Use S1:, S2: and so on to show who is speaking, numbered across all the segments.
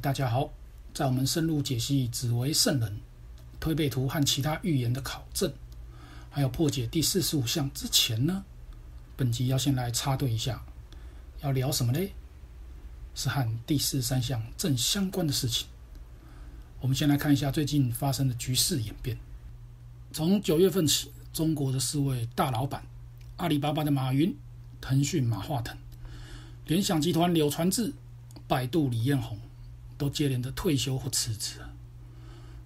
S1: 大家好。在我们深入解析紫微圣人、推背图和其他预言的考证，还有破解第四十五项之前呢，本集要先来插队一下，要聊什么嘞？是和第四十三项正相关的事情。我们先来看一下最近发生的局势演变。从九月份起，中国的四位大老板，阿里巴巴的马云、腾讯马化腾、联想集团柳传志、百度李彦宏。都接连的退休或辞职，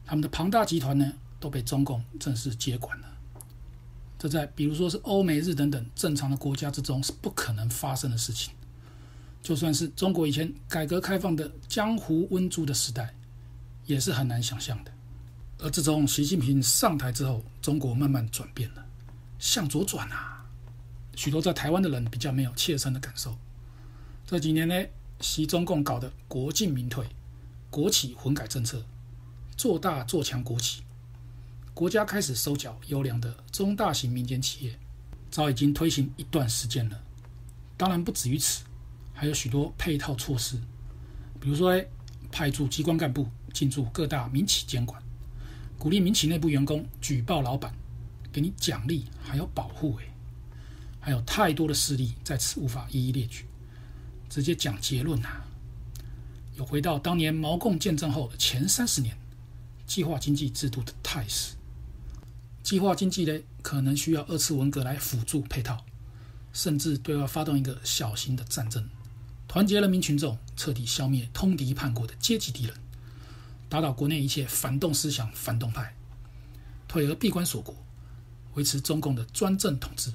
S1: 他们的庞大集团呢，都被中共正式接管了。这在比如说是欧美日等等正常的国家之中是不可能发生的事情。就算是中国以前改革开放的江湖温猪的时代，也是很难想象的。而自从习近平上台之后，中国慢慢转变了，向左转啊！许多在台湾的人比较没有切身的感受。这几年呢，习中共搞的国进民退。国企混改政策，做大做强国企，国家开始收缴优良的中大型民间企业，早已经推行一段时间了。当然不止于此，还有许多配套措施，比如说，派驻机关干部进驻各大民企监管，鼓励民企内部员工举报老板，给你奖励还有保护，哎，还有太多的事例在此无法一一列举，直接讲结论呐、又回到当年毛共建政后的前三十年，计划经济制度的态势。计划经济呢，可能需要二次文革来辅助配套，甚至对外发动一个小型的战争，团结人民群众，彻底消灭通敌叛国的阶级敌人，打倒国内一切反动思想、反动派，退而闭关锁国，维持中共的专政统治。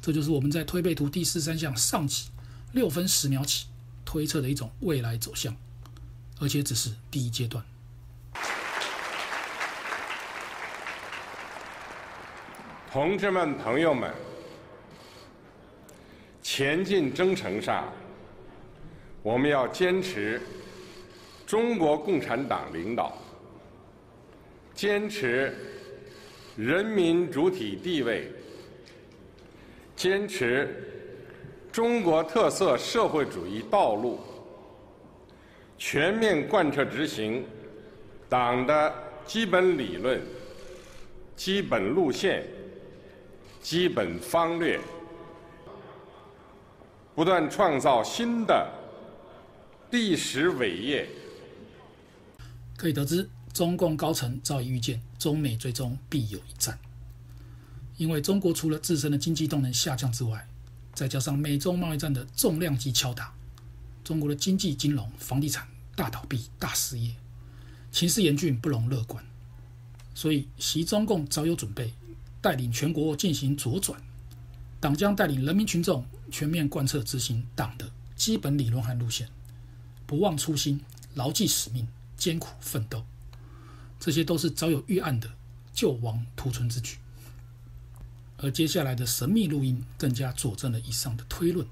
S1: 这就是我们在推背图第四三项上起六分十秒起。推测的一种未来走向，而且只是第一阶段。
S2: 同志们、朋友们，前进征程上，我们要坚持中国共产党领导，坚持人民主体地位，坚持。中国特色社会主义道路，全面贯彻执行党的基本理论、基本路线、基本方略，不断创造新的历史伟业。
S1: 可以得知，中共高层早已预见中美最终必有一战，因为中国除了自身的经济动能下降之外，再加上美中贸易战的重量级敲打，中国的经济、金融、房地产大倒闭、大失业，情势严峻，不容乐观。所以，习中共早有准备，带领全国进行左转。党将带领人民群众全面贯彻执行党的基本理论和路线，不忘初心，牢记使命，艰苦奋斗。这些都是早有预案的救亡图存之举。而接下来的神秘录音更加佐证了以上的推论。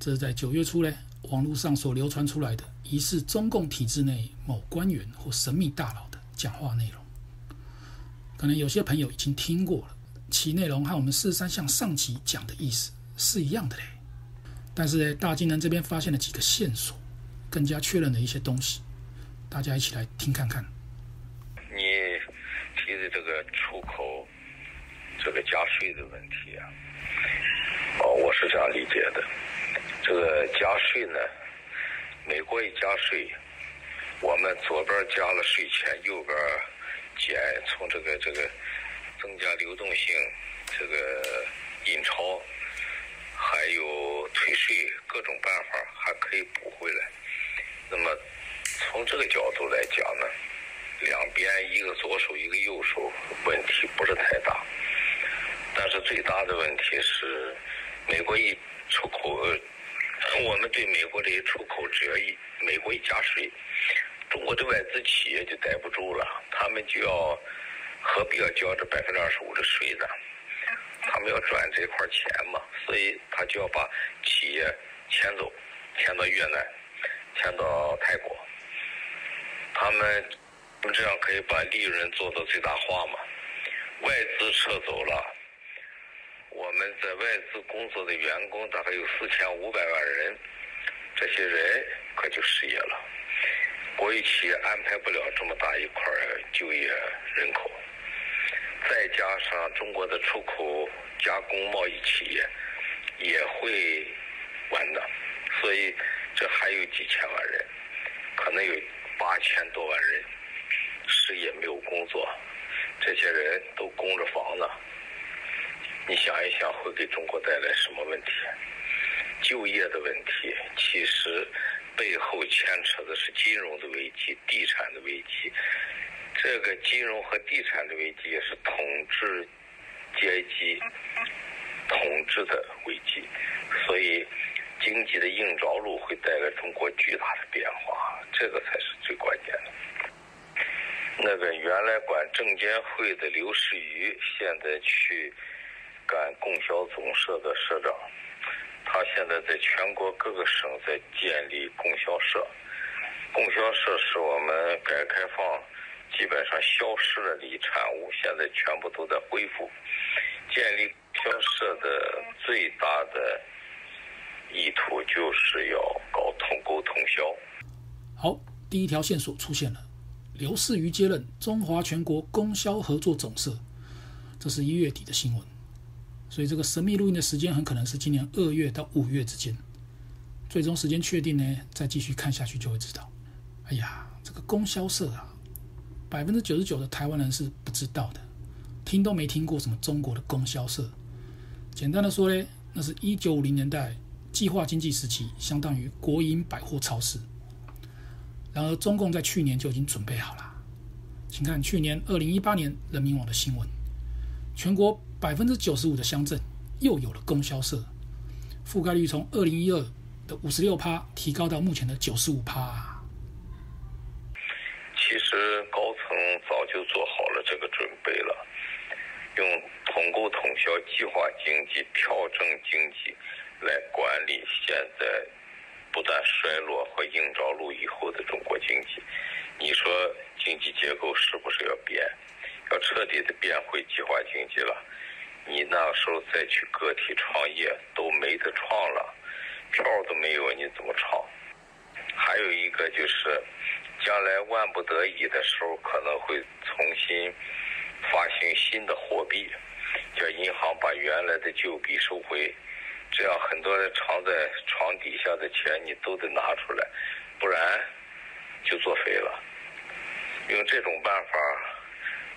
S1: 这是在九月初呢，网络上所流传出来的疑似中共体制内某官员或神秘大佬的讲话内容。可能有些朋友已经听过了，其内容和我们四十三象上集讲的意思是一样的嘞。但是呢，大金人这边发现了几个线索，更加确认了一些东西。大家一起来听看看。
S3: 你提的这个出口。这个加税的问题啊，哦，我是这样理解的。这个加税呢，美国一加税，我们左边加了税前，右边减，从这个这个增加流动性，这个印钞，还有退税各种办法还可以补回来。那么从这个角度来讲呢，两边一个左手一个右手，问题不是太大。最大的问题是，美国一出口，我们对美国这些出口，只要一美国一加税，中国的外资企业就待不住了，他们就要何必要交这百分之二十五的税呢？他们要赚这块钱嘛，所以他就要把企业迁走，迁到越南，迁到泰国，他们这样可以把利润做到最大化嘛？外资撤走了。我们在外资工作的员工大概有四千五百万人，这些人可就失业了。国有企业安排不了这么大一块就业人口，再加上中国的出口加工贸易企业也会完的，所以这还有几千万人，可能有八千多万人失业没有工作，这些人都供着房子。你想一想，会给中国带来什么问题？就业的问题，其实背后牵扯的是金融的危机、地产的危机。这个金融和地产的危机也是统治阶级统治的危机，所以经济的硬着陆会带来中国巨大的变化，这个才是最关键的。那个原来管证监会的刘士余，现在去。干供销总社的社长，他现在在全国各个省在建立供销社。供销社是我们改革开放基本上消失了的产物，现在全部都在恢复。建立供销社的最大的意图就是要搞通购通销。
S1: 好，第一条线索出现了，刘士余接任中华全国供销合作总社，这是一月底的新闻。所以这个神秘录音的时间很可能是今年二月到五月之间，最终时间确定呢，再继续看下去就会知道。哎呀，这个供销社啊，百分之九十九的台湾人是不知道的，听都没听过什么中国的供销社。简单的说呢，那是一九五零年代计划经济时期，相当于国营百货超市。然而中共在去年就已经准备好了，请看去年二零一八年人民网的新闻，全国。百分之九十五的乡镇又有了供销社，覆盖率从二零一二的五十六趴提高到目前的九十五趴。
S3: 其实高层早就做好了这个准备了，用统购统销、计划经济、票证经济来管理现在不断衰落和硬着陆以后的中国经济。你说经济结构是不是要变？要彻底的变回计划经济了？你那时候再去个体创业都没得创了，票都没有，你怎么创？还有一个就是，将来万不得已的时候，可能会重新发行新的货币，叫银行把原来的旧币收回，这样很多人藏在床底下的钱你都得拿出来，不然就作废了。用这种办法，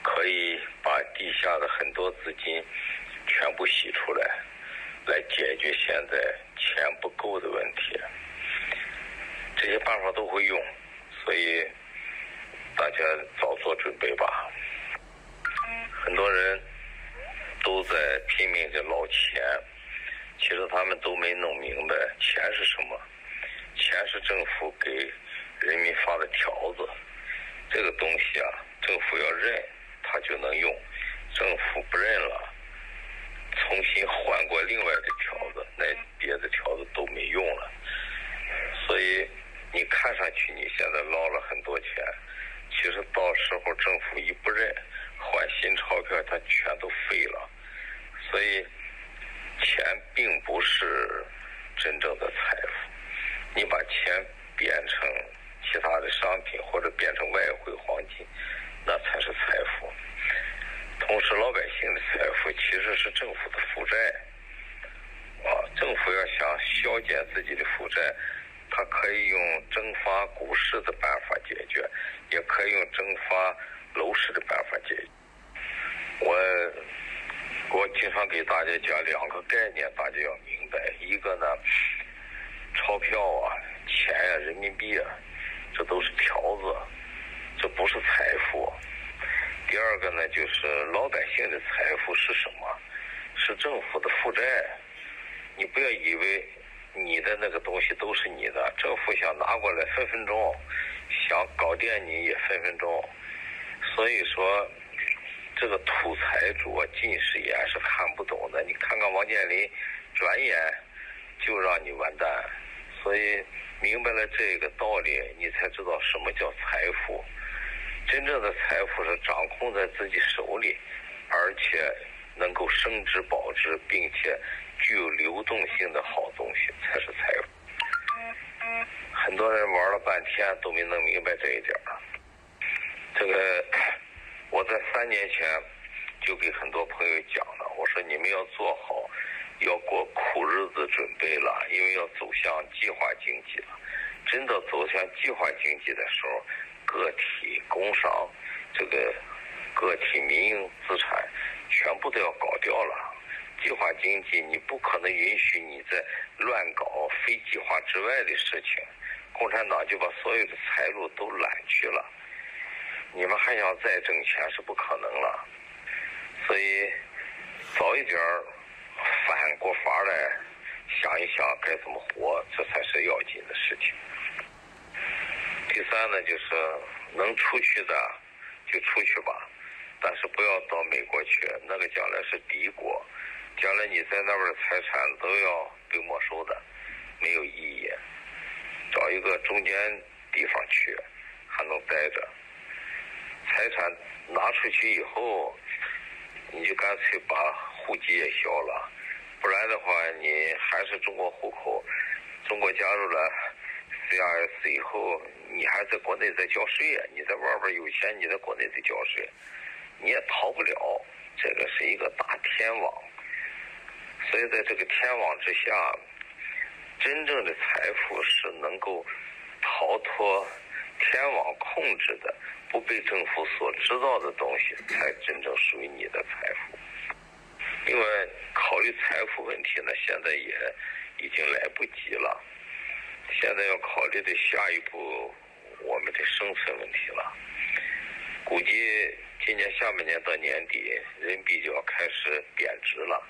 S3: 可以把地下的很多资金。全部洗出来，来解决现在钱不够的问题。这些办法都会用，所以大家早做准备吧。很多人都在拼命的捞钱，其实他们都没弄明白钱是什么。钱是政府给人民发的条子，这个东西啊，政府要认，他就能用；政府不认了。重新换过另外的条子，那别的条子都没用了。所以你看上去你现在捞了很多钱，其实到时候政府一不认，换新钞票，它全都废了。所以钱并不是真正的财富，你把钱变成其他的商品或者变成外汇黄金，同时，老百姓的财富其实是政府的负债，啊，政府要想削减自己的负债，它可以用征发股市的办法解决，也可以用征发楼市的办法解决。我我经常给大家讲两个概念，大家要明白：一个呢，钞票啊、钱呀、啊、人民币啊，这都是条子，这不是财富。第二这个呢，就是老百姓的财富是什么？是政府的负债。你不要以为你的那个东西都是你的，政府想拿过来分分钟，想搞定你也分分钟。所以说，这个土财主啊，近视眼是看不懂的。你看看王健林，转眼就让你完蛋。所以明白了这个道理，你才知道什么叫财富。真正的财富是掌控在自己手里，而且增值保值，并且具有流动性的好东西才是财富。很多人玩了半天都没弄明白这一点儿。这个 我在三年前就给很多朋友讲了，我说你们要做好要过苦日子准备了，因为要走向计划经济了。真的走向计划经济的时候，个体工商这个个体民营资产全部都要搞掉了。计划经济你不可能允许你在乱搞非计划之外的事情，共产党就把所有的财路都揽去了。你们还想再挣钱是不可能了，所以早一点反过法来想一想该怎么活，这才是要紧的事情。第三呢，就是能出去的就出去吧，但是不要到美国去，那个将来是敌国，将来你在那边的财产都要被没收的，没有意义。找一个中间地方去，还能待着。财产拿出去以后，你就干脆把户籍也销了，不然的话，你还是中国户口。中国加入了 CRS 以后，你还在国内在交税呀？你在外边有钱，你在国内在交税，你也逃不了。这个是一个大天网，所以在这个天网之下，真正的财富是能够逃脱天网控制的。不被政府所知道的东西，才真正属于你的财富。另外，考虑财富问题呢，现在也已经来不及了。现在要考虑的下一步，我们的生存问题了。估计今年下半年到年底，人民币就要开始贬值了，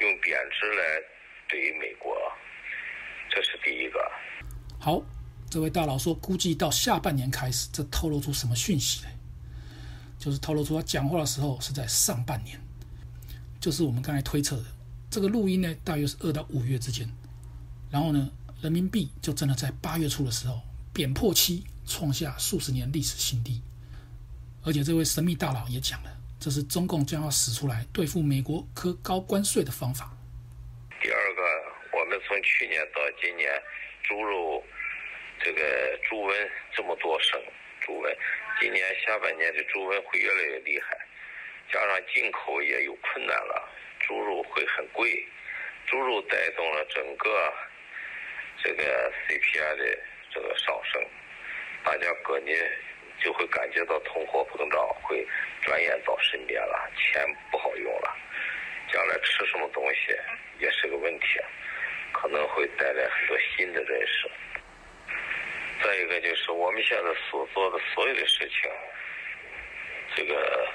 S3: 用贬值来对于美国，这是第一个。
S1: 好。这位大佬说，估计到下半年开始，这透露出什么讯息呢？就是透露出他讲话的时候是在上半年，就是我们刚才推测的这个录音呢，大约是二到五月之间。然后呢，人民币就真的在八月初的时候贬破七，创下数十年历史新低。而且这位神秘大佬也讲了，这是中共将要使出来对付美国科高关税的方法。
S3: 第二个，我们从去年到今年，猪肉。这个猪瘟这么多省，猪瘟，今年下半年的猪瘟会越来越厉害，加上进口也有困难了，猪肉会很贵，猪肉带动了整个这个 CPI 的这个上升，大家各年就会感觉到通货膨胀会转眼到身边了，钱不好用了，将来吃什么东西也是个问题，可能会带来很多新的认识。再一个就是我们现在所做的所有的事情，这个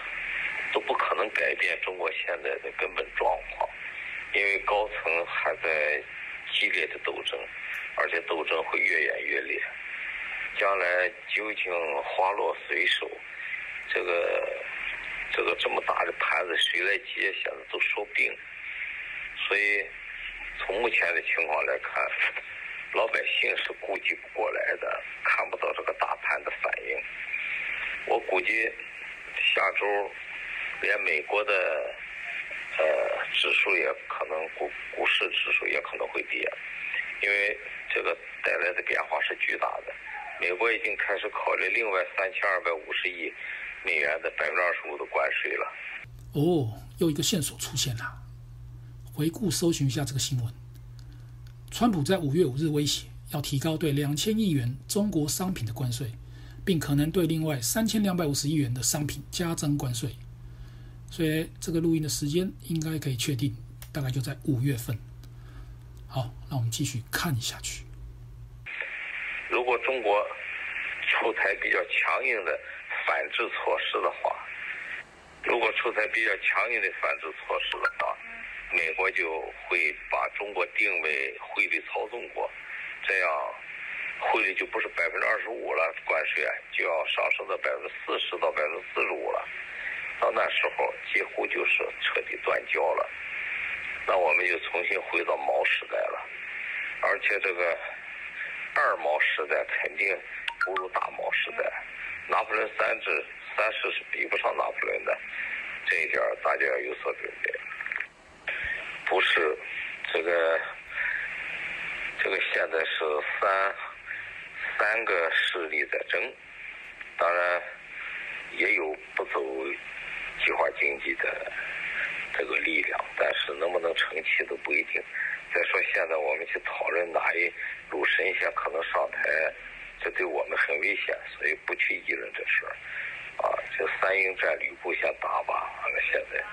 S3: 都不可能改变中国现在的根本状况，因为高层还在激烈的斗争，而且斗争会越演越烈。将来究竟花落谁手，这个这个这么大的盘子谁来接，现在都说不定。所以从目前的情况来看。老百姓是估计不过来的，看不到这个大盘的反应。我估计下周连美国的呃指数也可能股股市指数也可能会跌，因为这个带来的变化是巨大的。美国已经开始考虑另外三千二百五十亿美元的百分之二十五的关税了。
S1: 哦，又一个线索出现了。回顾搜寻一下这个新闻。川普在五月五日威胁要提高对两千亿元中国商品的关税，并可能对另外三千两百五十亿元的商品加征关税。所以这个录音的时间应该可以确定，大概就在五月份。好，那我们继续看下去。
S3: 如果中国出台比较强硬的反制措施的话，如果出台比较强硬的反制措施的话。美国就会把中国定为汇率操纵国，这样汇率就不是百分之二十五了，关税啊就要上升到百分之四十到百分之四十五了。到那时候几乎就是彻底断交了，那我们就重新回到毛时代了。而且这个二毛时代肯定不如大毛时代，拿破仑三世三世是比不上拿破仑的，这一点大家要有所准备。不是，这个，这个现在是三三个势力在争，当然也有不走计划经济的这个力量，但是能不能成器都不一定。再说现在我们去讨论哪一路神仙可能上台，这对我们很危险，所以不去议论这事儿。啊，就三英战吕布先打吧，完了现在。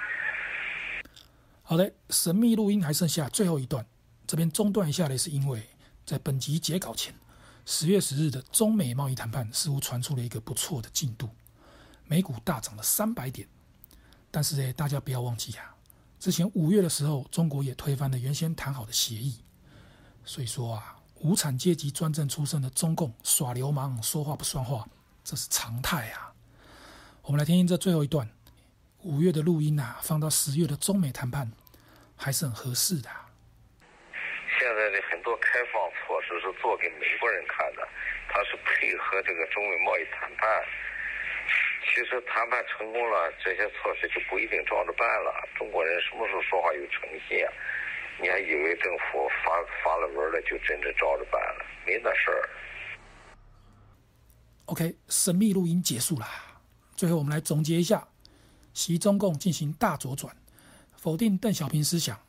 S1: 好的，神秘录音还剩下最后一段，这边中断一下呢，是因为在本集截稿前，十月十日的中美贸易谈判似乎传出了一个不错的进度，美股大涨了三百点。但是呢，大家不要忘记啊，之前五月的时候，中国也推翻了原先谈好的协议。所以说啊，无产阶级专政出身的中共耍流氓、说话不算话，这是常态啊。我们来听听这最后一段，五月的录音啊，放到十月的中美谈判，还是很合适的。
S3: 现在的很多开放措施是做给美国人看的，它是配合这个中美贸易谈判。其实谈判成功了，这些措施就不一定照着办了。中国人什么时候说话有诚信啊？你还以为政府发发了文了就真的照着办了？没那事儿。
S1: OK，神秘录音结束了。最后我们来总结一下：习中共进行大左转，否定邓小平思想，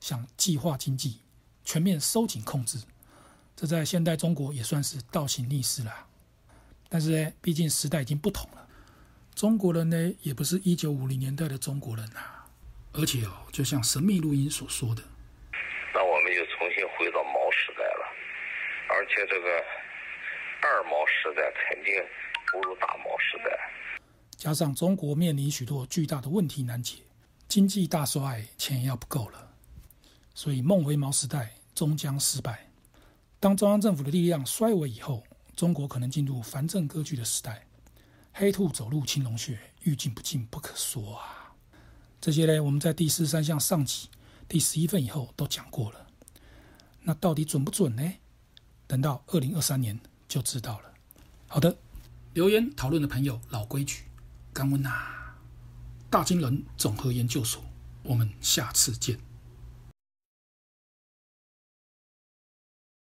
S1: 想计划经济。全面收紧控制，这在现代中国也算是倒行逆施了。但是呢，毕竟时代已经不同了，中国人呢也不是一九五零年代的中国人呐。而且哦，就像神秘录音所说的，
S3: 那我们就重新回到毛时代了。而且这个二毛时代肯定不如大毛时代。
S1: 加上中国面临许多巨大的问题难解，经济大衰，钱也要不够了。所以，梦回毛时代终将失败。当中央政府的力量衰微以后，中国可能进入繁政割据的时代。黑兔走入青龙穴，欲进不进不可说啊！这些呢，我们在第十三项上集第十一份以后都讲过了。那到底准不准呢？等到二零二三年就知道了。好的，留言讨论的朋友，老规矩，干温呐！大金人总和研究所，我们下次见。